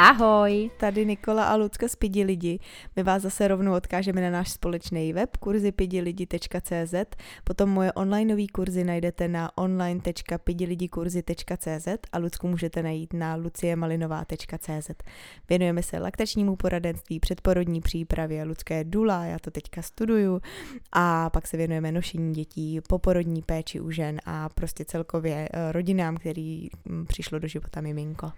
Ahoj! Tady Nikola a Lucka z Pidi lidi. My vás zase rovnou odkážeme na náš společný web kurzipidilidi.cz. Potom moje onlineové kurzy najdete na online.pidilidikurzy.cz a Lucku můžete najít na luciemalinová.cz. Věnujeme se laktačnímu poradenství, předporodní přípravě, Lucka dula, já to teďka studuju a pak se věnujeme nošení dětí, poporodní péči u žen a prostě celkově eh, rodinám, který hm, přišlo do života miminko.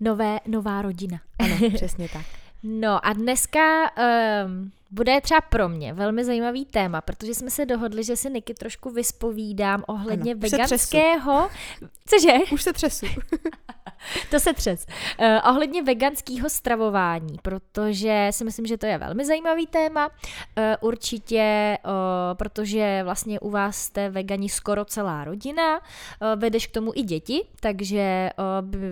Nové, nová rodina. Ano, přesně tak. No a dneska um, bude třeba pro mě velmi zajímavý téma, protože jsme se dohodli, že si Niky trošku vyspovídám ohledně ano, veganského... Cože? Už se třesu. to se třes. Uh, ohledně veganského stravování, protože si myslím, že to je velmi zajímavý téma. Uh, určitě, uh, protože vlastně u vás jste vegani skoro celá rodina, uh, vedeš k tomu i děti, takže uh,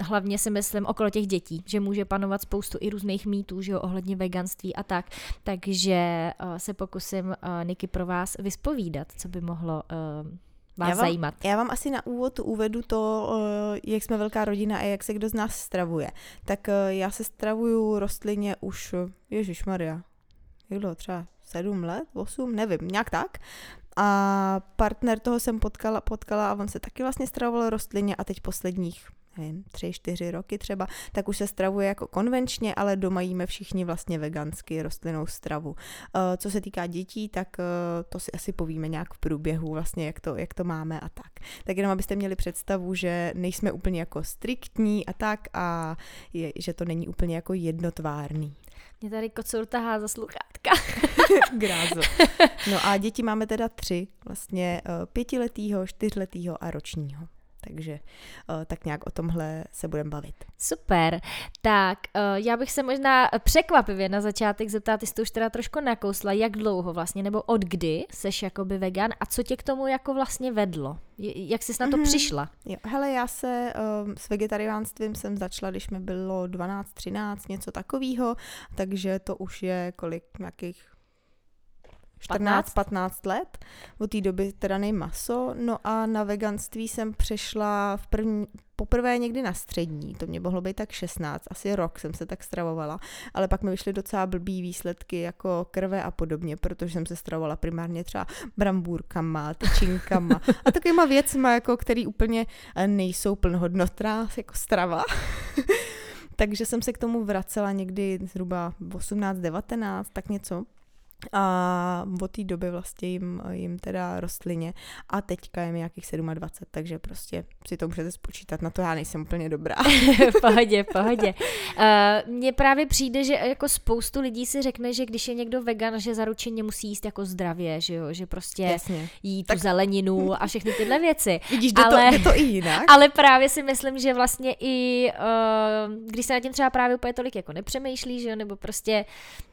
hlavně si myslím okolo těch dětí, že může panovat spoustu i různých mýtů, že jo, ohledně veganství a tak. Takže uh, se pokusím uh, Niky pro vás vyspovídat, co by mohlo uh, vás já vám, zajímat. Já vám asi na úvod uvedu to, jak jsme velká rodina a jak se kdo z nás stravuje. Tak já se stravuju rostlině už, Ježíš Maria, jak dlouho, třeba sedm let, osm, nevím, nějak tak. A partner toho jsem potkala, potkala a on se taky vlastně stravoval rostlině a teď posledních nevím, tři, čtyři roky třeba, tak už se stravuje jako konvenčně, ale doma jíme všichni vlastně vegansky rostlinnou stravu. Eh, co se týká dětí, tak eh, to si asi povíme nějak v průběhu, vlastně jak to, jak to máme a tak. Tak jenom abyste měli představu, že nejsme úplně jako striktní a tak a je, že to není úplně jako jednotvárný. Mě tady kocour tahá za sluchátka. Grázo. No a děti máme teda tři, vlastně eh, pětiletýho, čtyřletýho a ročního takže uh, tak nějak o tomhle se budeme bavit. Super, tak uh, já bych se možná překvapivě na začátek zeptat, ty jsi to už teda trošku nakousla, jak dlouho vlastně, nebo od kdy seš jakoby vegan a co tě k tomu jako vlastně vedlo? Jak jsi na to mm-hmm. přišla? Jo, hele, já se um, s vegetariánstvím jsem začala, když mi bylo 12, 13, něco takového, takže to už je kolik, nějakých 14-15 let, od té doby teda maso, no a na veganství jsem přešla v první, poprvé někdy na střední, to mě mohlo být tak 16, asi rok jsem se tak stravovala, ale pak mi vyšly docela blbý výsledky jako krve a podobně, protože jsem se stravovala primárně třeba brambůrkama, tyčinkama a takovýma věcma, jako který úplně eh, nejsou plnohodnotná jako strava. Takže jsem se k tomu vracela někdy zhruba 18-19, tak něco. A od té doby vlastně jim, jim teda rostlině a teďka je mi nějakých 27, takže prostě si to můžete spočítat, na to já nejsem úplně dobrá. v pohodě, v pohodě. Uh, mně právě přijde, že jako spoustu lidí si řekne, že když je někdo vegan, že zaručeně musí jíst jako zdravě, že jo, že prostě Jasně. jí tu tak... zeleninu a všechny tyhle věci. Vidíš, jde, ale, to, jde to i jinak. Ale právě si myslím, že vlastně i uh, když se na tím třeba právě úplně tolik jako nepřemýšlí, že jo, nebo prostě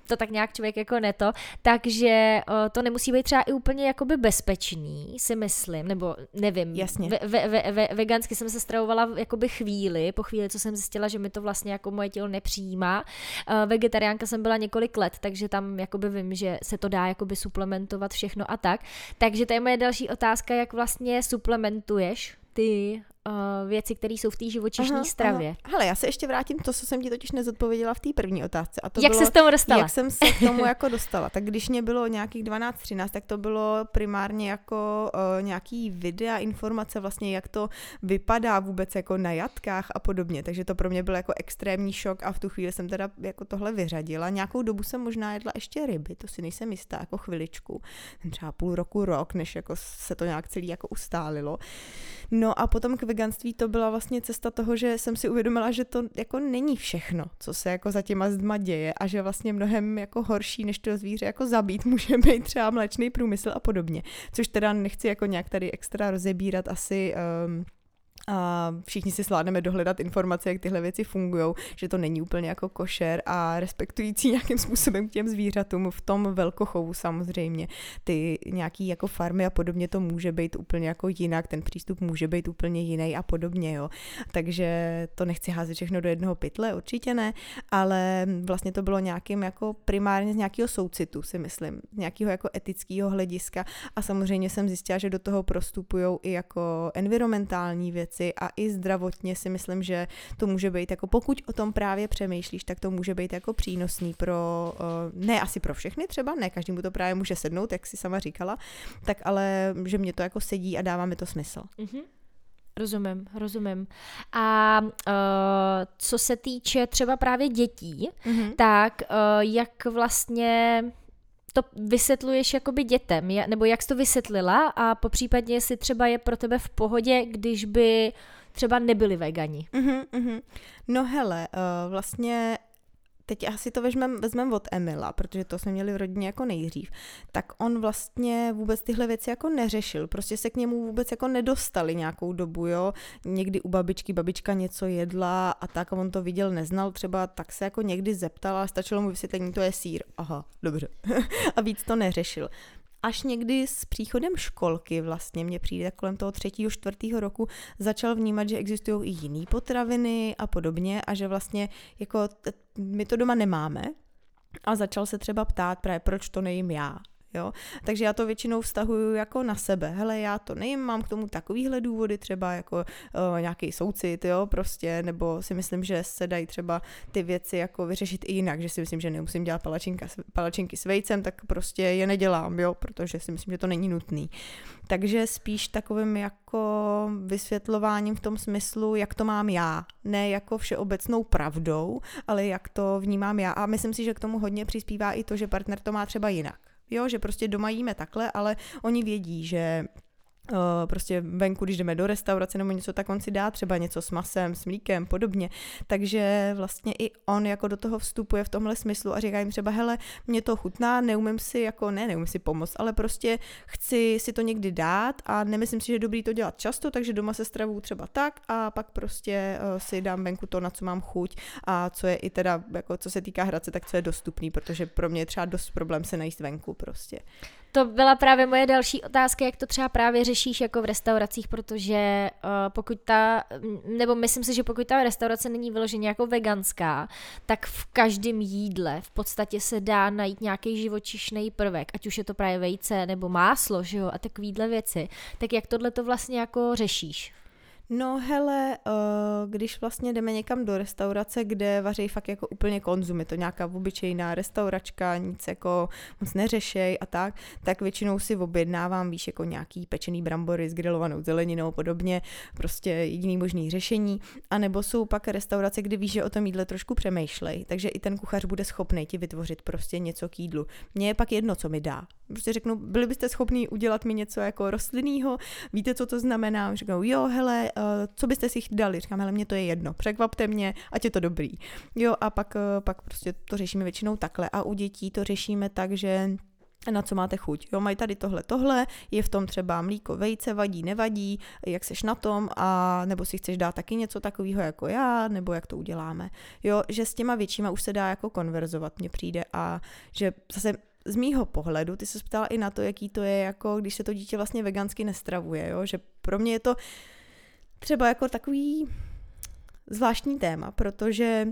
to tak nějak člověk jako neto, takže uh, to nemusí být třeba i úplně jakoby bezpečný, si myslím, nebo nevím. Jasně. Ve, ve, ve, ve, vegansky jsem se stravovala jakoby chvíli, po chvíli, co jsem zjistila, že mi to vlastně jako moje tělo nepřijímá. Uh, vegetariánka jsem byla několik let, takže tam jakoby vím, že se to dá jakoby suplementovat všechno a tak. Takže to je moje další otázka, jak vlastně suplementuješ ty uh, věci, které jsou v té živočišní stravě. Aha. Hele, já se ještě vrátím to, co jsem ti totiž nezodpověděla v té první otázce. A to jak bylo, se s tomu dostala? Jak jsem se k tomu jako dostala. Tak když mě bylo nějakých 12-13, tak to bylo primárně jako uh, nějaký videa, informace vlastně, jak to vypadá vůbec jako na jatkách a podobně. Takže to pro mě byl jako extrémní šok a v tu chvíli jsem teda jako tohle vyřadila. Nějakou dobu jsem možná jedla ještě ryby, to si nejsem jistá, jako chviličku. Třeba půl roku, rok, než jako se to nějak celý jako ustálilo. No a potom k veganství to byla vlastně cesta toho, že jsem si uvědomila, že to jako není všechno, co se jako za těma zdma děje a že vlastně mnohem jako horší, než to zvíře jako zabít, může být třeba mléčný průmysl a podobně. Což teda nechci jako nějak tady extra rozebírat asi um, a všichni si zvládneme dohledat informace, jak tyhle věci fungují, že to není úplně jako košer a respektující nějakým způsobem k těm zvířatům v tom velkochovu samozřejmě. Ty nějaký jako farmy a podobně to může být úplně jako jinak, ten přístup může být úplně jiný a podobně, jo. Takže to nechci házet všechno do jednoho pytle, určitě ne, ale vlastně to bylo nějakým jako primárně z nějakého soucitu, si myslím, z nějakého jako etického hlediska a samozřejmě jsem zjistila, že do toho prostupují i jako environmentální věci, věci a i zdravotně si myslím, že to může být jako pokud o tom právě přemýšlíš, tak to může být jako přínosný pro, uh, ne asi pro všechny třeba, ne každému to právě může sednout, jak si sama říkala, tak ale že mě to jako sedí a dává mi to smysl. Mm-hmm. Rozumím, rozumím. A uh, co se týče třeba právě dětí, mm-hmm. tak uh, jak vlastně to vysvětluješ jakoby dětem, nebo jak jsi to vysvětlila a po případě jestli třeba je pro tebe v pohodě, když by třeba nebyli vegani. Mm-hmm, mm-hmm. No hele, uh, vlastně teď asi to vezmeme vezmem od Emila, protože to jsme měli v rodině jako nejdřív, tak on vlastně vůbec tyhle věci jako neřešil, prostě se k němu vůbec jako nedostali nějakou dobu, jo, někdy u babičky babička něco jedla a tak a on to viděl, neznal třeba, tak se jako někdy zeptal a stačilo mu vysvětlení, to je sír, aha, dobře, a víc to neřešil až někdy s příchodem školky vlastně mě přijde kolem toho třetího, čtvrtého roku začal vnímat, že existují i jiné potraviny a podobně a že vlastně jako t- my to doma nemáme. A začal se třeba ptát právě, proč to nejím já Jo? Takže já to většinou vztahuju jako na sebe. Hele, já to nejím, mám k tomu takovýhle důvody, třeba jako uh, nějaký soucit, jo, prostě, nebo si myslím, že se dají třeba ty věci jako vyřešit i jinak, že si myslím, že nemusím dělat palačinka, palačinky s vejcem, tak prostě je nedělám, jo, protože si myslím, že to není nutný. Takže spíš takovým jako vysvětlováním v tom smyslu, jak to mám já, ne jako všeobecnou pravdou, ale jak to vnímám já. A myslím si, že k tomu hodně přispívá i to, že partner to má třeba jinak. Jo, že prostě doma jíme takhle, ale oni vědí, že Uh, prostě venku, když jdeme do restaurace nebo něco, tak on si dá třeba něco s masem, s mlíkem, podobně. Takže vlastně i on jako do toho vstupuje v tomhle smyslu a říká jim třeba, hele, mě to chutná, neumím si jako, ne, neumím si pomoct, ale prostě chci si to někdy dát a nemyslím si, že je dobrý to dělat často, takže doma se stravuju třeba tak a pak prostě uh, si dám venku to, na co mám chuť a co je i teda, jako co se týká Hradce, tak co je dostupný, protože pro mě je třeba dost problém se najíst venku prostě. To byla právě moje další otázka, jak to třeba právě řešíš jako v restauracích, protože uh, pokud ta, nebo myslím si, že pokud ta restaurace není vyloženě jako veganská, tak v každém jídle v podstatě se dá najít nějaký živočišný prvek, ať už je to právě vejce nebo máslo, že jo, a takovýhle věci. Tak jak tohle to vlastně jako řešíš? No hele, uh, když vlastně jdeme někam do restaurace, kde vaří fakt jako úplně konzum, je to nějaká obyčejná restauračka, nic jako moc neřešej a tak, tak většinou si objednávám, víš, jako nějaký pečený brambory s grilovanou zeleninou podobně, prostě jediný možný řešení. A nebo jsou pak restaurace, kde víš, že o tom jídle trošku přemýšlej, takže i ten kuchař bude schopný ti vytvořit prostě něco k jídlu. Mně je pak jedno, co mi dá. Prostě řeknu, byli byste schopni udělat mi něco jako rostlinného, víte, co to znamená? Řeknou, jo, hele, uh, co byste si dali? Říkám, hele, mě to je jedno, překvapte mě, ať je to dobrý. Jo, a pak, uh, pak prostě to řešíme většinou takhle. A u dětí to řešíme tak, že na co máte chuť. Jo, mají tady tohle, tohle, je v tom třeba mlíko, vejce, vadí, nevadí, jak seš na tom, a nebo si chceš dát taky něco takového jako já, nebo jak to uděláme. Jo, že s těma většíma už se dá jako konverzovat, mně přijde a že zase z mýho pohledu, ty se ptala i na to, jaký to je, jako když se to dítě vlastně vegansky nestravuje, jo? že pro mě je to třeba jako takový zvláštní téma, protože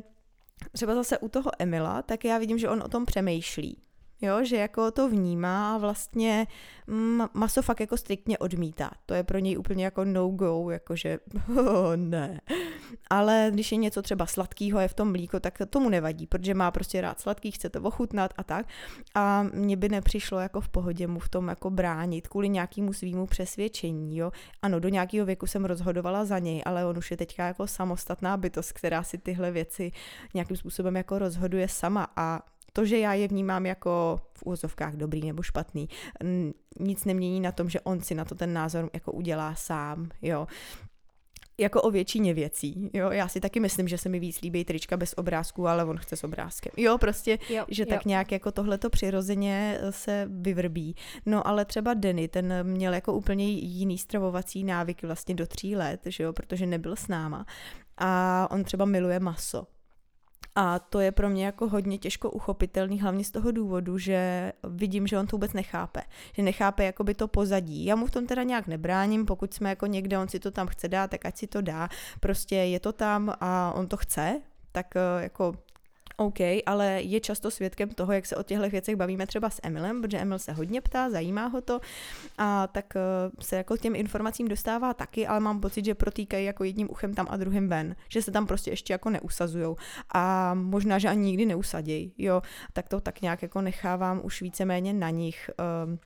třeba zase u toho Emila, tak já vidím, že on o tom přemýšlí jo, že jako to vnímá a vlastně mm, maso fakt jako striktně odmítá. To je pro něj úplně jako no-go, jakože oh, ne. Ale když je něco třeba sladkého je v tom mlíko, tak tomu nevadí, protože má prostě rád sladký, chce to ochutnat a tak. A mně by nepřišlo jako v pohodě mu v tom jako bránit kvůli nějakému svýmu přesvědčení, jo. Ano, do nějakého věku jsem rozhodovala za něj, ale on už je teďka jako samostatná bytost, která si tyhle věci nějakým způsobem jako rozhoduje sama a to, že já je vnímám jako v úvozovkách dobrý nebo špatný, nic nemění na tom, že on si na to ten názor jako udělá sám, jo jako o většině věcí. Jo, já si taky myslím, že se mi víc líbí trička bez obrázků, ale on chce s obrázkem. Jo, prostě, jo, že jo. tak nějak jako tohleto přirozeně se vyvrbí. No ale třeba Denny, ten měl jako úplně jiný stravovací návyk vlastně do tří let, že jo, protože nebyl s náma. A on třeba miluje maso. A to je pro mě jako hodně těžko uchopitelný, hlavně z toho důvodu, že vidím, že on to vůbec nechápe. Že nechápe jakoby to pozadí. Já mu v tom teda nějak nebráním, pokud jsme jako někde, on si to tam chce dát, tak ať si to dá. Prostě je to tam a on to chce, tak eh, jako OK, ale je často svědkem toho, jak se o těchto věcech bavíme třeba s Emilem, protože Emil se hodně ptá, zajímá ho to a tak uh, se jako těm informacím dostává taky, ale mám pocit, že protýkají jako jedním uchem tam a druhým ven, že se tam prostě ještě jako neusazujou a možná, že ani nikdy neusadějí, jo, tak to tak nějak jako nechávám už víceméně na nich. Uh,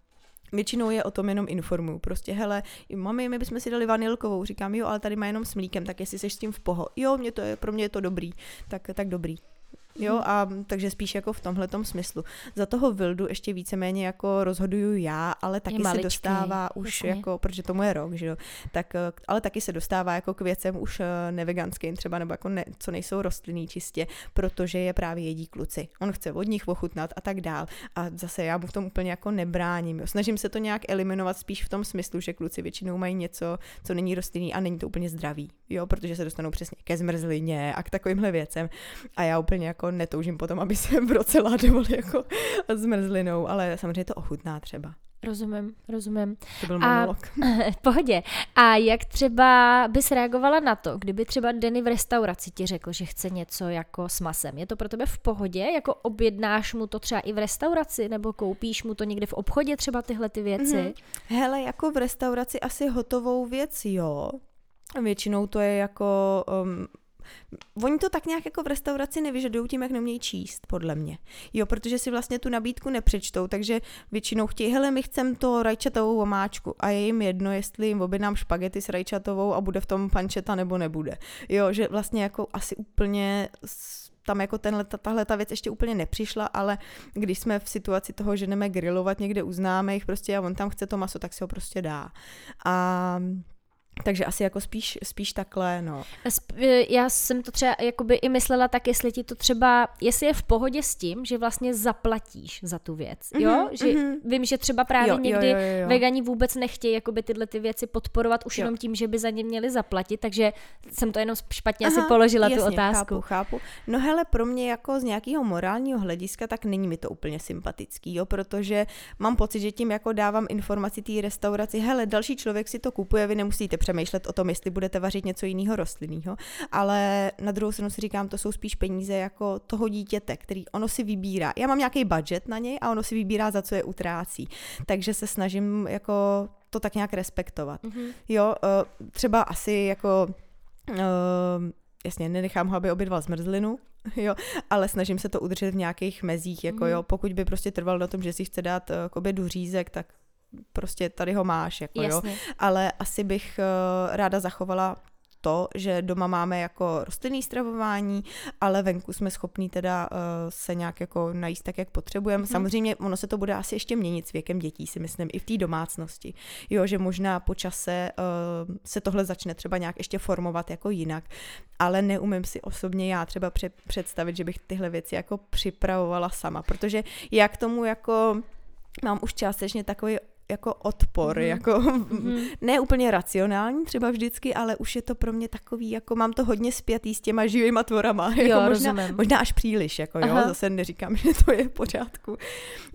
Většinou je o tom jenom informuju. Prostě, hele, mami, my bychom si dali vanilkovou. Říkám, jo, ale tady má jenom s mlíkem, tak jestli jsi s tím v poho. Jo, mě to je, pro mě je to dobrý. Tak, tak dobrý. Jo, a takže spíš jako v tomhle smyslu. Za toho Vildu ještě víceméně jako rozhoduju já, ale taky se dostává už jasně. jako, protože tomu je rok, že jo, tak, eh, ale taky se dostává jako k věcem už eh, neveganským třeba, nebo jako ne, co nejsou rostlinný čistě, protože je právě jedí kluci. On chce od nich ochutnat a tak dál. A zase já mu v tom úplně jako nebráním. Jo. Snažím se to nějak eliminovat spíš v tom smyslu, že kluci většinou mají něco, co není rostlinný a není to úplně zdravý, jo, protože se dostanou přesně ke zmrzlině a k takovýmhle věcem. A já úplně jako jako netoužím potom, aby se v roce ládovali jako zmrzlinou, ale samozřejmě to ochutná třeba. Rozumím, rozumím. To byl monolog. A, pohodě. A jak třeba bys reagovala na to, kdyby třeba Denny v restauraci ti řekl, že chce něco jako s masem? Je to pro tebe v pohodě? Jako objednáš mu to třeba i v restauraci nebo koupíš mu to někde v obchodě třeba tyhle ty věci? Mm-hmm. Hele, jako v restauraci asi hotovou věc, jo. Většinou to je jako um, Oni to tak nějak jako v restauraci nevyžadují tím, jak neumějí číst, podle mě. Jo, protože si vlastně tu nabídku nepřečtou, takže většinou chtějí, hele, my chcem to rajčatovou omáčku a je jim jedno, jestli jim objednám špagety s rajčatovou a bude v tom pančeta nebo nebude. Jo, že vlastně jako asi úplně tam jako tenhle, tahle ta věc ještě úplně nepřišla, ale když jsme v situaci toho, že jdeme grilovat někde u známých prostě a on tam chce to maso, tak se ho prostě dá. A takže asi jako spíš, spíš takhle, no. E, já jsem to třeba jakoby i myslela tak, jestli ti to třeba, jestli je v pohodě s tím, že vlastně zaplatíš za tu věc, mm-hmm, jo? Mhm, že mm-hmm. vím, že třeba právě jo, někdy jo, jo, jo. vegani vůbec nechtějí jakoby tyhle ty věci podporovat už jo. jenom tím, že by za ně měli zaplatit, takže jsem to jenom špatně Aha, asi položila jasně, tu otázku. chápu, chápu. No hele, pro mě jako z nějakého morálního hlediska, tak není mi to úplně sympatický, jo, protože mám pocit, že tím jako dávám informaci té restauraci, hele, další člověk si to kupuje, vy nemusíte přemýšlet o tom, jestli budete vařit něco jiného rostlinného, ale na druhou stranu si říkám, to jsou spíš peníze jako toho dítěte, který ono si vybírá. Já mám nějaký budget na něj a ono si vybírá, za co je utrácí. Takže se snažím jako to tak nějak respektovat. Mm-hmm. Jo, eh, třeba asi jako uh, jasně, nenechám ho, aby obědval zmrzlinu, jo, ale snažím se to udržet v nějakých mezích, jako mm. jo, pokud by prostě trval na tom, že si chce dát eh, k obědu řízek, tak prostě tady ho máš, jako Jasně. jo. Ale asi bych uh, ráda zachovala to, že doma máme jako rostlinný stravování, ale venku jsme schopní teda uh, se nějak jako najíst tak, jak potřebujeme. Hmm. Samozřejmě ono se to bude asi ještě měnit s věkem dětí, si myslím, i v té domácnosti. Jo, že možná po čase uh, se tohle začne třeba nějak ještě formovat jako jinak, ale neumím si osobně já třeba představit, že bych tyhle věci jako připravovala sama, protože já k tomu jako mám už částečně takový jako odpor, mm-hmm. jako mm-hmm. ne úplně racionální třeba vždycky, ale už je to pro mě takový, jako mám to hodně spjatý s těma živýma tvorama, jo, jako možná, možná až příliš, jako jo, zase neříkám, že to je v pořádku,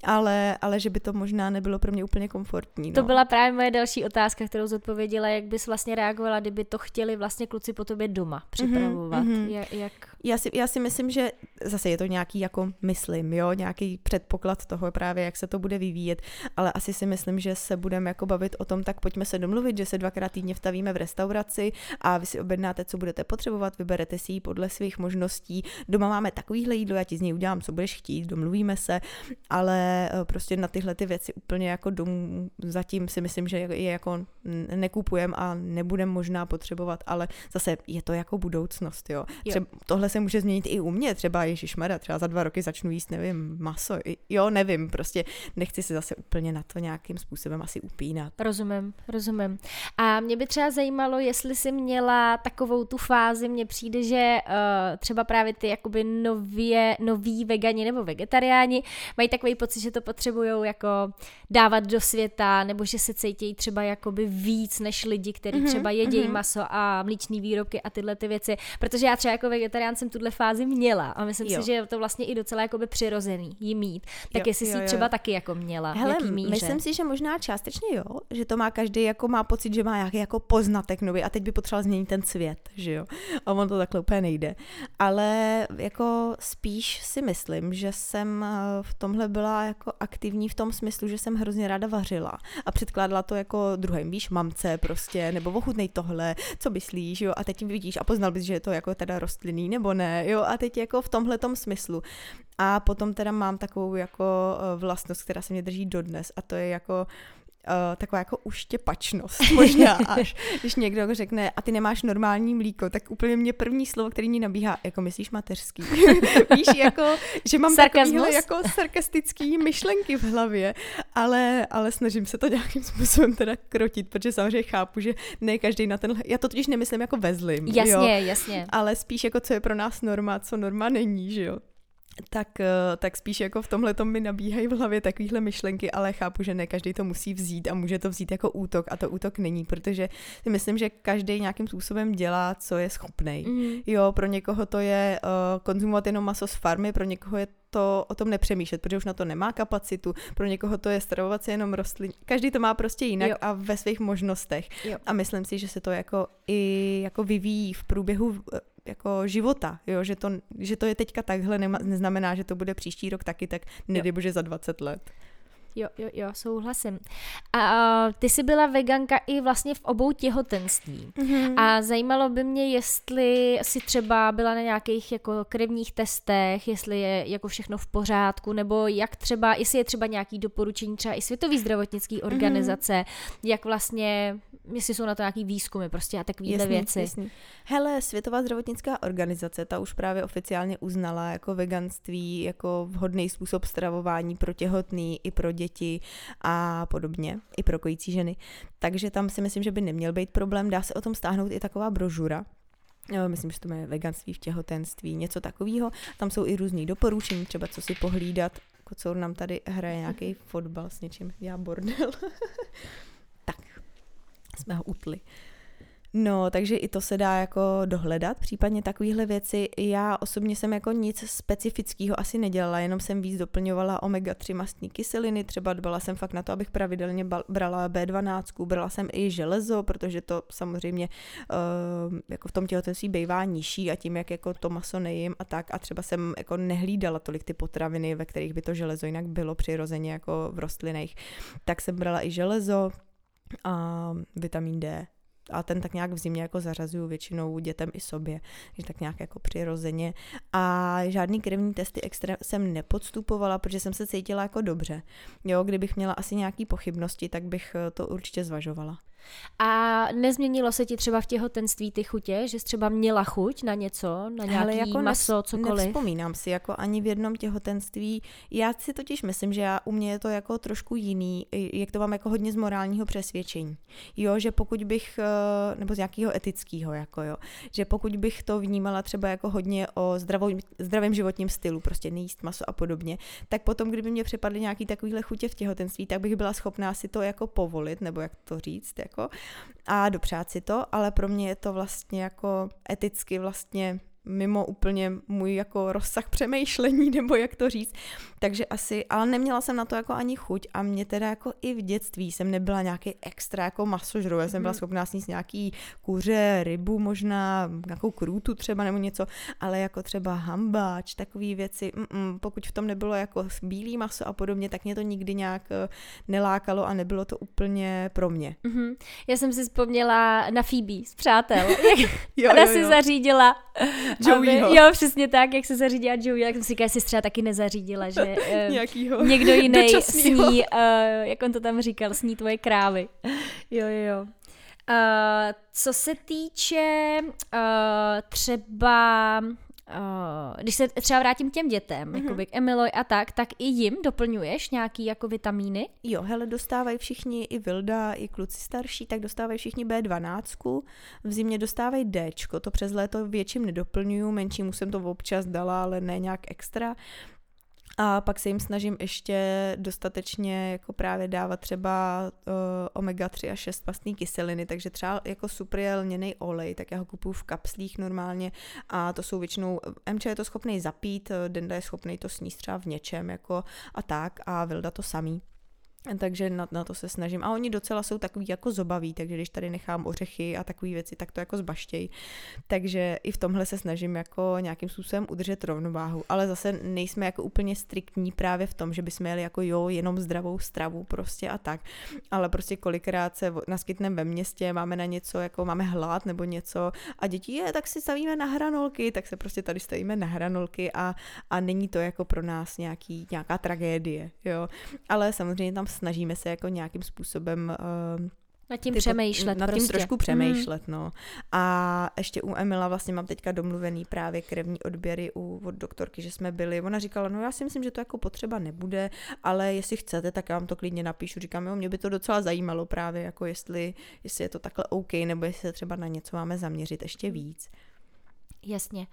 ale, ale že by to možná nebylo pro mě úplně komfortní. No. To byla právě moje další otázka, kterou zodpověděla, jak bys vlastně reagovala, kdyby to chtěli vlastně kluci po tobě doma mhm, připravovat, mm-hmm. jak, jak... Já si, já si myslím, že zase je to nějaký jako myslím, jo, nějaký předpoklad toho právě, jak se to bude vyvíjet, ale asi si myslím, že se budeme jako bavit o tom, tak pojďme se domluvit, že se dvakrát týdně vstavíme v restauraci a vy si objednáte, co budete potřebovat, vyberete si ji podle svých možností. Doma máme takovýhle jídlo, já ti z něj udělám, co budeš chtít, domluvíme se, ale eh, prostě na tyhle ty věci úplně jako domů zatím si myslím, že je jako nekupujeme a nebudeme možná potřebovat, ale zase je to jako budoucnost, jo. Třeba tohle se může změnit i u mě, třeba Ježíš Mara, třeba za dva roky začnu jíst, nevím, maso, jo, nevím, prostě nechci se zase úplně na to nějakým způsobem asi upínat. Rozumím, rozumím. A mě by třeba zajímalo, jestli jsi měla takovou tu fázi, mně přijde, že uh, třeba právě ty jakoby nově, noví vegani nebo vegetariáni mají takový pocit, že to potřebují jako dávat do světa, nebo že se cítí třeba jakoby víc než lidi, kteří mm-hmm, třeba jedí mm-hmm. maso a mlíčné výrobky a tyhle ty věci. Protože já třeba jako vegetarián jsem tuhle fázi měla a myslím Jo. si, že je to vlastně i docela jakoby přirozený jí mít. Tak Jo, jestli jo, si ji jo, třeba jo. taky jako měla, Hele, jaký míře. myslím si, že možná částečně jo, že to má každý jako má pocit, že má nějaký jako poznatek nový a teď by potřeboval změnit ten svět, že jo. A on to takhle úplně nejde. Ale jako spíš si myslím, že jsem eh, v tomhle byla jako aktivní v tom smyslu, že jsem hrozně ráda vařila a předkládala to jako druhým, víš, mamce prostě, nebo ochutnej tohle, co myslíš, jo, a teď vidíš a poznal bys, že je to jako teda rostlinný nebo ne, jo, a teď jako v tomhle smyslu. A potom teda mám takovou jako eh, vlastnost, která se mě drží dodnes a to je jako Uh, taková jako uštěpačnost možná až, když někdo řekne a ty nemáš normální mlíko, tak úplně mě první slovo, který mi nabíhá, jako myslíš mateřský. Víš, jako, že mám takovýhle jako sarkastický myšlenky v hlavě, ale, ale snažím se to nějakým způsobem teda krotit, protože samozřejmě chápu, že ne každý na tenhle, já to totiž nemyslím jako ve zlým, jo? Jasně, jasně. ale spíš jako co je pro nás norma, co norma není, že jo. Tak, eh, tak spíš jako v tomhle mi nabíhají v hlavě takovéhle myšlenky, ale chápu, že ne každý to musí vzít a může to vzít jako útok a to útok není, protože si myslím, že každý nějakým způsobem dělá, co je schopný. Mm. Jo, pro někoho to je uh, konzumovat jenom maso z farmy, pro někoho je to o tom nepřemýšlet, protože už na to nemá kapacitu, pro někoho to je stravovat se jenom rostlin. Každý to má prostě jinak Jo. a ve svých možnostech. Jo. A myslím si, že se to jako i jako vyvíjí v průběhu eh, jako života, jo? Že, to, že to je teďka takhle, nema, neznamená, že to bude příští rok taky, tak nedej bože za 20 let. Jo, jo, jo, souhlasím. A ty jsi byla veganka i vlastně v obou těhotenství. Mm-hmm. A zajímalo by mě, jestli si třeba byla na nějakých jako krevních testech, jestli je jako všechno v pořádku, nebo jak třeba, jestli je třeba nějaký doporučení třeba i Světový zdravotnický organizace, mm-hmm. jak vlastně, jestli jsou na to nějaký výzkumy prostě a takovéhle věci. Jasný. Hele, Světová zdravotnická organizace, ta už právě oficiálně uznala jako veganství jako vhodný způsob stravování pro těhotný i pro děti a podobně, i pro kojící ženy. Takže tam si myslím, že by neměl být problém. Dá se o tom stáhnout i taková brožura, Myslím, že to je veganství v těhotenství, něco takového. Tam jsou i různý doporučení, třeba co si pohlídat. Kocour nám tady hraje nějaký fotbal s něčím, já bordel. tak, jsme ho utli. No, takže i to se dá jako dohledat, případně takovéhle věci. Já osobně jsem jako nic specifického asi nedělala, jenom jsem víc doplňovala omega-3 mastní kyseliny, třeba dbala jsem fakt na to, abych pravidelně brala B12, brala jsem i železo, protože to samozřejmě uh, jako v tom těhotenství bývá nižší a tím, jak jako to maso nejím a tak. A třeba jsem jako nehlídala tolik ty potraviny, ve kterých by to železo jinak bylo přirozeně jako v rostlinách, tak jsem brala i železo, a vitamin D, a ten tak nějak v zimě jako zařazuju většinou dětem i sobě, že tak nějak jako přirozeně. A žádný krevní testy extra jsem nepodstupovala, protože jsem se cítila jako dobře. Jo, kdybych měla asi nějaký pochybnosti, tak bych to určitě zvažovala. A nezměnilo se ti třeba v těhotenství ty chutě, že jsi třeba měla chuť na něco, na nějaký Hele, jako maso, nevz- cokoliv? Nevzpomínám si jako ani v jednom těhotenství. Já si totiž myslím, že já, u mě je to jako trošku jiný, jak to mám jako hodně z morálního přesvědčení. Jo, že pokud bych, eh, nebo z nějakého etického, jako jo, že pokud bych to vnímala třeba jako hodně o zdravou, zdravém životním stylu, prostě nejíst maso a podobně, tak potom, kdyby mě připadly nějaký takovýhle chutě v těhotenství, tak bych byla schopná si to jako povolit, nebo jak to říct, jako, a dopřát si to, ale pro mě je to vlastně jako eticky vlastně mimo úplně můj jako rozsah přemýšlení, nebo jak to říct. Takže asi, ale neměla jsem na to jako ani chuť a mě teda jako i v dětství jsem nebyla nějaký extra jako masožrou, já jsem byla Mhm. schopná sníst nějaký kuře, rybu možná, nějakou krůtu třeba nebo něco, ale jako třeba hambáč, takové věci, mm-mm, pokud v tom nebylo jako bílý maso a podobně, tak mě to nikdy nějak eh, nelákalo a nebylo to úplně pro mě. Mhm. Já jsem si vzpomněla na Phoebe z Přátel, jak Jo, ona si zařídila. Joeyho. Aby, jo, přesně tak, jak se zařídila Joey, tak jsem si říkala, jestli třeba taky nezařídila, že Nějakýho někdo jiný dočasnýho. sní, uh, jak on to tam říkal, sní tvoje krávy. Jo, jo, jo. Uh, co se týče uh, třeba, uh, když se třeba vrátím k těm dětem, Mhm. mm-hmm. jakoby k Emiloy a tak, tak i jim doplňuješ nějaký jako vitamíny? Jo, hele, dostávají všichni, i Vilda, i kluci starší, tak dostávají všichni B12, v zimě dostávají D, to přes léto větším nedoplňuju, menšímu jsem to občas dala, ale ne nějak extra. A pak se jim snažím ještě dostatečně jako právě dávat třeba uh, omega-3 a 6 mastné kyseliny, takže třeba jako super je lněný olej, tak já ho kupuju v kapslích normálně a to jsou většinou, MČ je to schopný zapít, Denda je schopný to sníst třeba v něčem jako a tak a Vilda to samý. Takže na, na to se snažím. A oni docela jsou takový jako zobaví, takže když tady nechám ořechy a takové věci, tak to jako zbaštěj. Takže i v tomhle se snažím jako nějakým způsobem udržet rovnováhu. Ale zase nejsme jako úplně striktní právě v tom, že bychom jeli jako jo, jenom zdravou stravu prostě a tak. Ale prostě kolikrát se naskytneme ve městě, máme na něco, jako máme hlad nebo něco a děti je, tak si stavíme na hranolky, tak se prostě tady stavíme na hranolky a, a není to jako pro nás nějaký, nějaká tragédie, jo. Ale samozřejmě tam snažíme se jako nějakým způsobem uh, nad tím ty, přemýšlet. Nad tím prostě. trošku přemýšlet, mm. no. A ještě u Emila vlastně mám teďka domluvený právě krevní odběry u, od doktorky, že jsme byli. Ona říkala, no já si myslím, že to jako potřeba nebude, ale jestli chcete, tak já vám to klidně napíšu. Říkám, jo, mě by to docela zajímalo právě, jako jestli, jestli je to takhle OK, nebo jestli se třeba na něco máme zaměřit ještě víc. Jasně.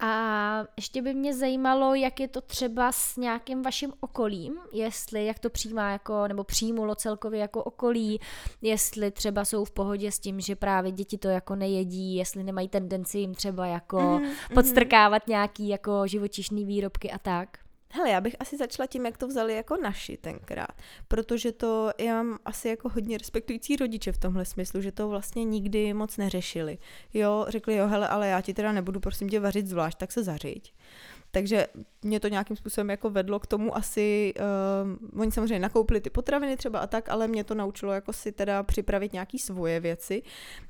A ještě by mě zajímalo, jak je to třeba s nějakým vaším okolím, jestli jak to přijímá jako, nebo přijímulo celkově jako okolí, jestli třeba jsou v pohodě s tím, že právě děti to jako nejedí, jestli nemají tendenci jim třeba jako mm, podstrkávat nějaký jako živočišný výrobky a tak. Hele, já bych asi začala tím, jak to vzali jako naši tenkrát, protože to já mám asi jako hodně respektující rodiče v tomhle smyslu, že to vlastně nikdy moc neřešili. Jo, řekli jo, hele, ale já ti teda nebudu prosím tě vařit zvlášť, tak se zařiď. Takže mě to nějakým způsobem jako vedlo k tomu asi, uh, oni samozřejmě nakoupili ty potraviny třeba a tak, ale mě to naučilo jako si teda připravit nějaký svoje věci,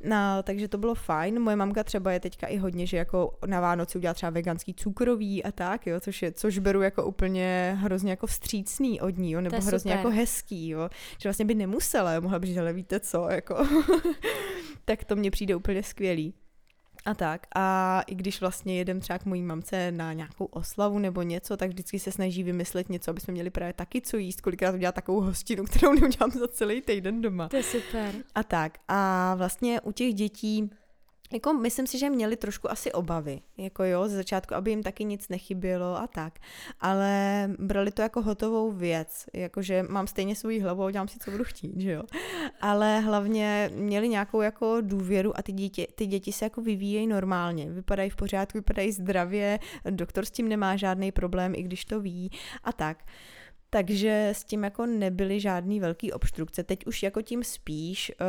no, takže to bylo fajn. Moje mamka třeba je teďka i hodně, že jako na Vánoci udělá třeba veganský cukrový a tak, jo, což, je, což beru jako úplně hrozně jako vstřícný od ní, jo, nebo hrozně super. jako hezký, jo, že vlastně by nemusela, mohla by říct, ale víte co, jako, tak to mně přijde úplně skvělý. A tak. A i když vlastně jedem třeba k mojí mamce na nějakou oslavu nebo něco, tak vždycky se snaží vymyslet něco, aby jsme měli právě taky co jíst. Kolikrát udělá takovou hostinu, kterou neudělám za celý týden doma. To je super. A tak. A vlastně u těch dětí jako myslím si, že měli trošku asi obavy, jako jo, ze začátku, aby jim taky nic nechybělo a tak, ale brali to jako hotovou věc, jakože mám stejně svou hlavu dělám si, co budu chtít, že jo, ale hlavně měli nějakou jako důvěru a ty děti, ty děti se jako vyvíjejí normálně, vypadají v pořádku, vypadají zdravě, doktor s tím nemá žádný problém, i když to ví a tak. Takže s tím jako nebyly žádný velký obstrukce. Teď už jako tím spíš, uh,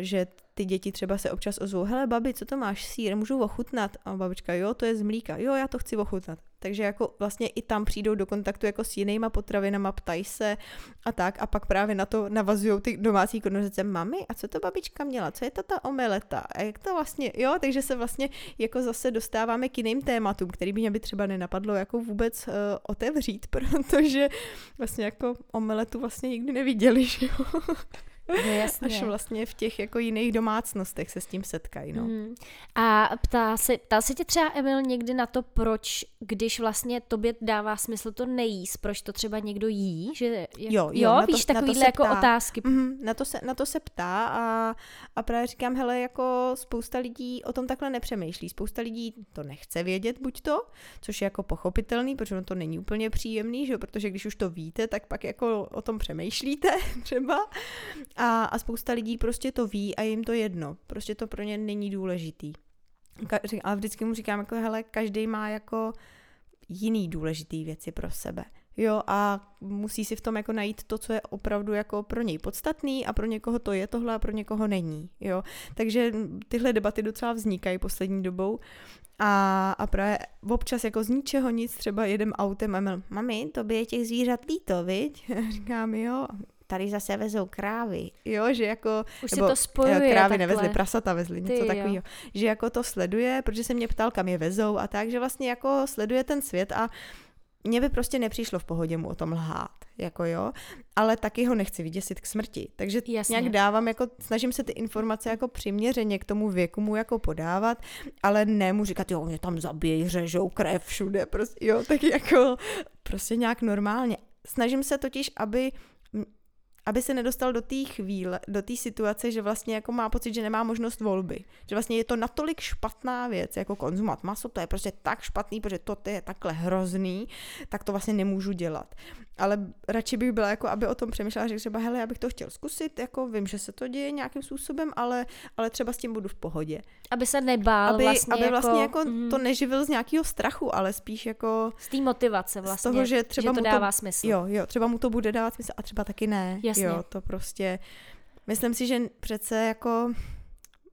že ty děti třeba se občas ozvou, hele babi, co to máš, sír, můžu ochutnat? A babička, jo, to je z mlíka, jo, já to chci ochutnat. Takže jako vlastně i tam přijdou do kontaktu jako s jinýma potravinama, ptají se a tak a pak právě na to navazují ty domácí konverzace. Mami, a co to babička měla? Co je to ta omeleta? A jak to vlastně, jo, takže se vlastně jako zase dostáváme k jiným tématům, který by mě by třeba nenapadlo jako vůbec uh, otevřít, protože vlastně jako omeletu vlastně nikdy neviděli, že jo. No, jasně. Až vlastně v těch jako jiných domácnostech se s tím setkají. No. Mm. A ptá se, ptá se tě třeba Emil někdy na to, proč, když vlastně tobě dává smysl to nejíst, proč to třeba někdo jí? Že, jak, jo, jo, jo víš, takovýhle jako ptá. otázky. Mm, na, to se, na to se ptá a, a právě říkám, hele, jako spousta lidí o tom takhle nepřemýšlí. Spousta lidí to nechce vědět, buď to, což je jako pochopitelný, protože to není úplně příjemný, že? protože když už to víte, tak pak jako o tom přemýšlíte třeba. A, a spousta lidí prostě to ví a jim to jedno. Prostě to pro ně není důležitý. Ka- ale vždycky mu říkám, jako hele, každý má jako jiný důležitý věci pro sebe. Jo, a musí si v tom jako najít to, co je opravdu jako pro něj podstatný a pro někoho to je tohle a pro někoho není. Jo, takže tyhle debaty docela vznikají poslední dobou a, a právě občas jako z ničeho nic třeba jedem autem a mil, mami, to by je těch zvířat líto, viď? Říkám, jo, tady zase vezou krávy, jo, že jako... Už nebo, se to spojuje Krávy takhle. nevezly, prasata vezly, něco takového. Že jako to sleduje, protože se mě ptal, kam je vezou a tak, že vlastně jako sleduje ten svět a mně by prostě nepřišlo v pohodě mu o tom lhát, jako jo, ale taky ho nechci vyděsit k smrti. Takže Jasně. nějak dávám, jako snažím se ty informace jako přiměřeně k tomu věku mu jako podávat, ale ne mu říkat, jo, mě tam zabijej, řežou krev všude, prostě, jo, tak jako prostě nějak normálně. Snažím se totiž, aby aby se nedostal do té chvíle, do té situace, že vlastně jako má pocit, že nemá možnost volby. Že vlastně je to natolik špatná věc, jako konzumat maso, to je prostě tak špatný, protože to je takhle hrozný, tak to vlastně nemůžu dělat. Ale radši bych byla jako, aby o tom přemýšlela, že třeba, hele, já bych to chtěl zkusit, jako vím, že se to děje nějakým způsobem, ale, ale třeba s tím budu v pohodě. Aby se nebál aby, vlastně aby jako, vlastně jako mm, to neživil z nějakého strachu, ale spíš jako z té motivace vlastně, z toho, že třeba že to mu dává to, smysl. Jo, jo, třeba mu to bude dávat smysl a třeba taky ne. Jasně. Jo, to prostě, myslím si, že přece jako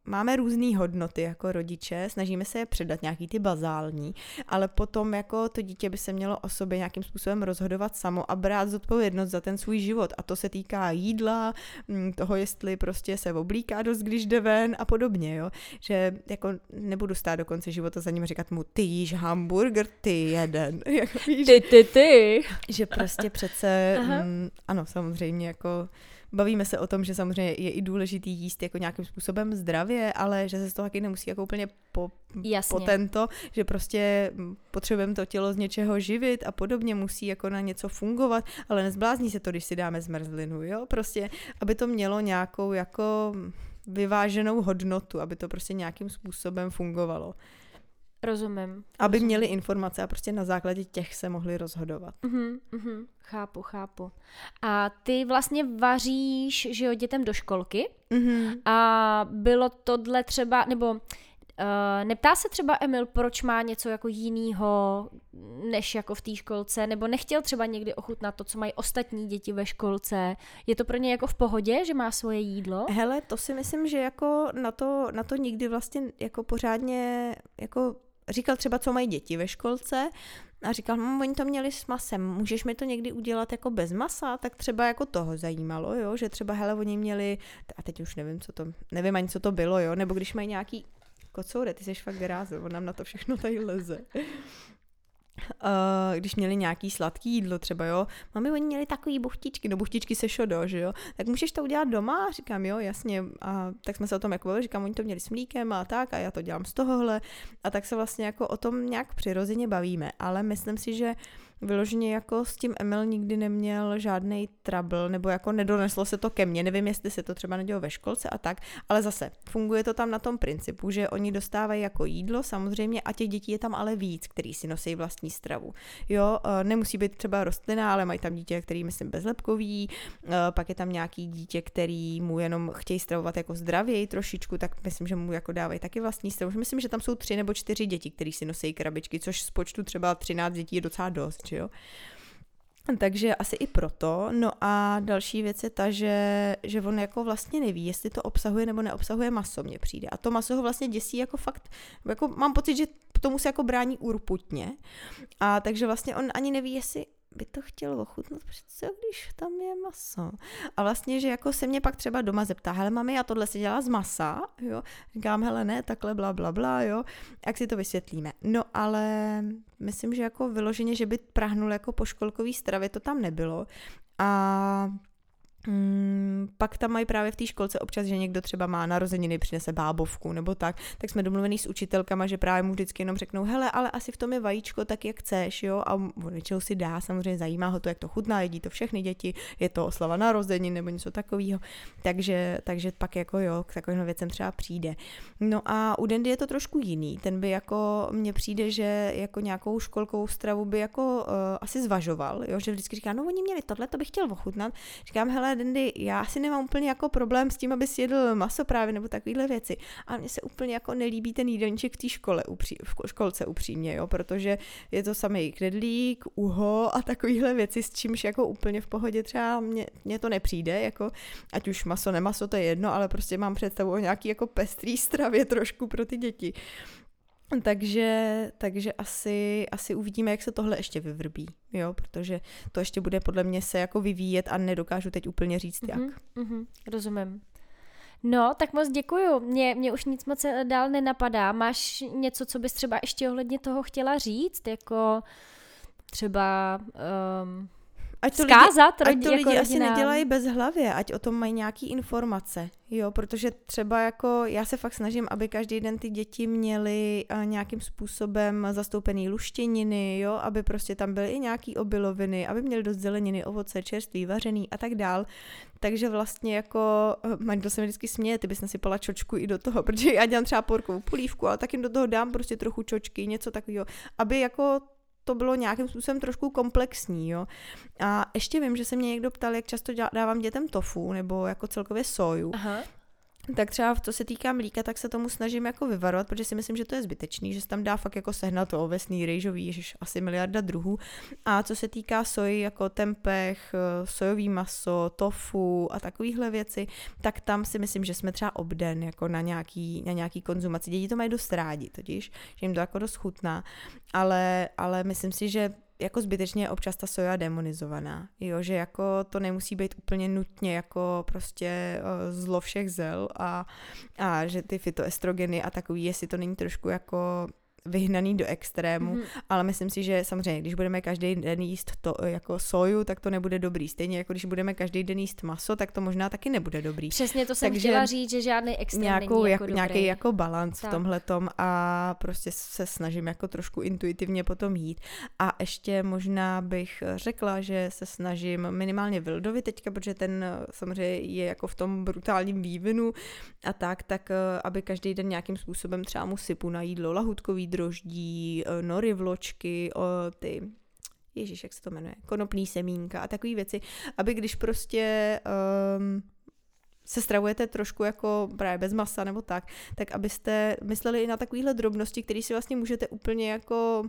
máme různé hodnoty jako rodiče, snažíme se je předat nějaký ty bazální, ale potom jako to dítě by se mělo o sobě nějakým způsobem rozhodovat samo a brát zodpovědnost za ten svůj život a to se týká jídla, mm, toho, jestli prostě se oblíká dost, když jde ven a podobně, jo, že jako nebudu stát do konce života za ním a říkat mu, ty jíš hamburger, ty jeden, jako víš, Ty, ty, ty. že prostě přece, Aha. mm, ano, samozřejmě jako bavíme se o tom, že samozřejmě je i důležitý jíst jako nějakým způsobem zdravě, ale že se z toho taky nemusí jako úplně po, Jasně. po tento, že prostě potřebujeme to tělo z něčeho živit a podobně, musí jako na něco fungovat, ale nezblázní se to, když si dáme zmrzlinu, jo, prostě, aby to mělo nějakou jako vyváženou hodnotu, aby to prostě nějakým způsobem fungovalo. Rozumím. Aby rozumím. měli informace a prostě na základě těch se mohli rozhodovat. Mhm, mhm, chápu, chápu. A ty vlastně vaříš, že jo, dětem do školky Mm-hmm. a bylo tohle třeba, nebo uh, neptá se třeba Emil, proč má něco jako jinýho, než jako v té školce, nebo nechtěl třeba někdy ochutnat to, co mají ostatní děti ve školce. Je to pro ně jako v pohodě, že má svoje jídlo? Hele, to si myslím, že jako na to, na to nikdy vlastně jako pořádně jako říkal třeba, co mají děti ve školce a říkal, hm, oni to měli s masem, můžeš mi to někdy udělat jako bez masa, tak třeba jako toho zajímalo, jo, že třeba hele, oni měli, a teď už nevím, co to, nevím ani, co to bylo, jo, nebo když mají nějaký kocoure, ty jsi fakt grázel, on nám na to všechno tady leze. Uh, když měli nějaký sladký jídlo třeba, jo, mami, oni měli takový buchtičky, no buchtičky se šodo, že jo, tak můžeš to udělat doma? Říkám, jo, jasně, a tak jsme se o tom jako bavili, říkám, oni to měli s mlíkem a tak a já to dělám z tohohle. A tak se vlastně jako o tom nějak přirozeně bavíme, ale myslím si, že vyloženě jako s tím Emil nikdy neměl žádný trouble, nebo jako nedoneslo se to ke mně, nevím, jestli se to třeba nedělo ve školce a tak, ale zase funguje to tam na tom principu, že oni dostávají jako jídlo samozřejmě a těch dětí je tam ale víc, který si nosí vlastní stravu. Jo, eh, nemusí být třeba rostlina, ale mají tam dítě, který myslím bezlepkový, eh, pak je tam nějaký dítě, který mu jenom chtějí stravovat jako zdravěji trošičku, tak myslím, že mu jako dávají taky vlastní stravu. Myslím, že tam jsou tři nebo čtyři děti, který si nosí krabičky, což z počtu třeba 13 dětí je docela dost, že jo. Takže asi i proto. No a další věc je ta, že, že on jako vlastně neví, jestli to obsahuje nebo neobsahuje maso, mně přijde. A to maso ho vlastně děsí jako fakt, jako mám pocit, že tomu se jako brání urputně. A takže vlastně on ani neví, jestli by to chtěl ochutnat, přece když tam je maso. A vlastně, že jako se mě pak třeba doma zeptá, hele mami, a tohle se dělá z masa, jo. Říkám, hele ne, takhle bla bla bla, jo. Jak si to vysvětlíme. No ale myslím, že jako vyloženě, že by prahnul jako po školkový stravě, to tam nebylo. A Mm, pak tam mají právě v té školce občas, že někdo třeba má narozeniny, přinese bábovku nebo tak, tak jsme domluvený s učitelkama, že právě mu vždycky jenom řeknou, hele, ale asi v tom je vajíčko, tak jak chceš, jo, a on většinou si dá, samozřejmě zajímá ho to, jak to chutná, jedí to všechny děti, je to oslava narozenin nebo něco takového, takže, takže pak jako jo, k takovým věcem třeba přijde. No a u Dendy je to trošku jiný, ten by jako, mně přijde, že jako nějakou školkovou stravu by jako uh, asi zvažoval, jo, že vždycky říká, no oni měli tohle, to bych chtěl ochutnat, říkám, hele, Dendy, já si nemám úplně jako problém s tím, aby si jedl maso právě nebo takovéhle věci. A mně se úplně jako nelíbí ten jídelníček v té škole, upří, v školce upřímně, jo, protože je to samý knedlík, uho a takovéhle věci, s čímž jako úplně v pohodě třeba mně, mně to nepřijde, jako ať už maso, nemaso, to je jedno, ale prostě mám představu o nějaký jako pestrý stravě trošku pro ty děti. Takže, takže asi, asi uvidíme, jak se tohle ještě vyvrbí, jo, protože to ještě bude podle mě se jako vyvíjet a nedokážu teď úplně říct, jak. Mm-hmm, mm-hmm, rozumím. No, tak moc děkuju. Mě, mě už nic moc dál nenapadá. Máš něco, co bys třeba ještě ohledně toho chtěla říct? Jako třeba... Um, ať to zkázat lidi, ať to jako lidi asi rodinám. nedělají bez hlavy, ať o tom mají nějaký informace, jo, protože třeba jako já se fakt snažím, aby každý den ty děti měly uh, nějakým způsobem zastoupený luštěniny, jo, aby prostě tam byly i nějaký obiloviny, aby měli dost zeleniny, ovoce, čerství, vařený a tak dál. Takže vlastně jako, uh, manžel se mi vždycky směje, ty bys nasypala čočku i do toho, protože já dělám třeba porkovou polívku, ale tak jim do toho dám prostě trochu čočky, něco takového, aby jako to bylo nějakým způsobem trošku komplexní, jo. A ještě vím, že se mě někdo ptal, jak často dávám dětem tofu, nebo jako celkově soju. Aha. Tak třeba co se týká mlíka, tak se tomu snažím jako vyvarovat, protože si myslím, že to je zbytečný, že se tam dá fakt jako sehnat to ovesný, rejžový, ježiš, asi miliarda druhů. A co se týká soji, jako tempeh, sojový maso, tofu a takovéhle věci, tak tam si myslím, že jsme třeba obden jako na nějaký, na nějaký konzumaci. Děti to mají dost rádi totiž, že jim to jako dost chutná, ale, ale myslím si, že jako zbytečně občas ta soja demonizovaná, jo, že jako to nemusí být úplně nutně jako prostě uh, zlo všech zel a, a že ty fitoestrogeny a takový, jestli to není trošku jako vyhnaný do extrému, mm-hmm. ale myslím si, že samozřejmě, když budeme každý den jíst to jako soju, tak to nebude dobrý. Stejně jako když budeme každý den jíst maso, tak to možná taky nebude dobrý. Přesně to jsem Takže chtěla říct, že žádný extrém nějakou, není jako, jako Nějaký jako balans v tomhle tom a prostě se snažím jako trošku intuitivně potom jít. A ještě možná bych řekla, že se snažím minimálně Vildovi teďka, protože ten samozřejmě je jako v tom brutálním vývinu a tak, tak aby každý den nějakým způsobem třeba mu sypu na jídlo lahutkový droždí, eh, nory vločky, ty Ježíš, jak se to jmenuje, konopný semínka a takové věci, aby když prostě um, se stravujete trošku jako právě bez masa nebo tak, tak abyste mysleli i na takovéhle drobnosti, které si vlastně můžete úplně jako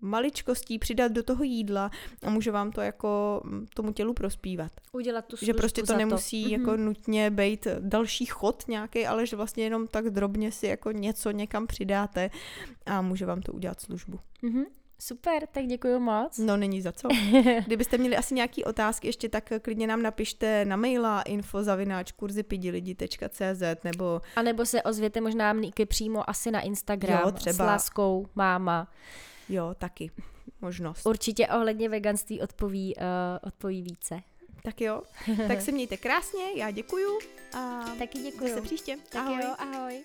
maličkostí přidat do toho jídla a může vám to jako tomu tělu prospívat. Udělat tu Že prostě to nemusí to. jako mm-hmm. nutně být další chod nějaký, ale že vlastně jenom tak drobně si jako něco někam přidáte a může vám to udělat službu. Mm-hmm. Super, tak děkuji moc. No není za co. Kdybyste měli asi nějaké otázky ještě, tak klidně nám napište na maila infozavináč.kurzipidilidi.cz nebo... A nebo se ozvěte možná mníky přímo asi na Instagram jo, třeba. s láskou máma. Jo, taky možnost. Určitě ohledně veganství odpoví, uh, odpoví více. Tak jo, tak se mějte krásně, já děkuju a taky děkuju. se příště. Tak ahoj. jo, ahoj.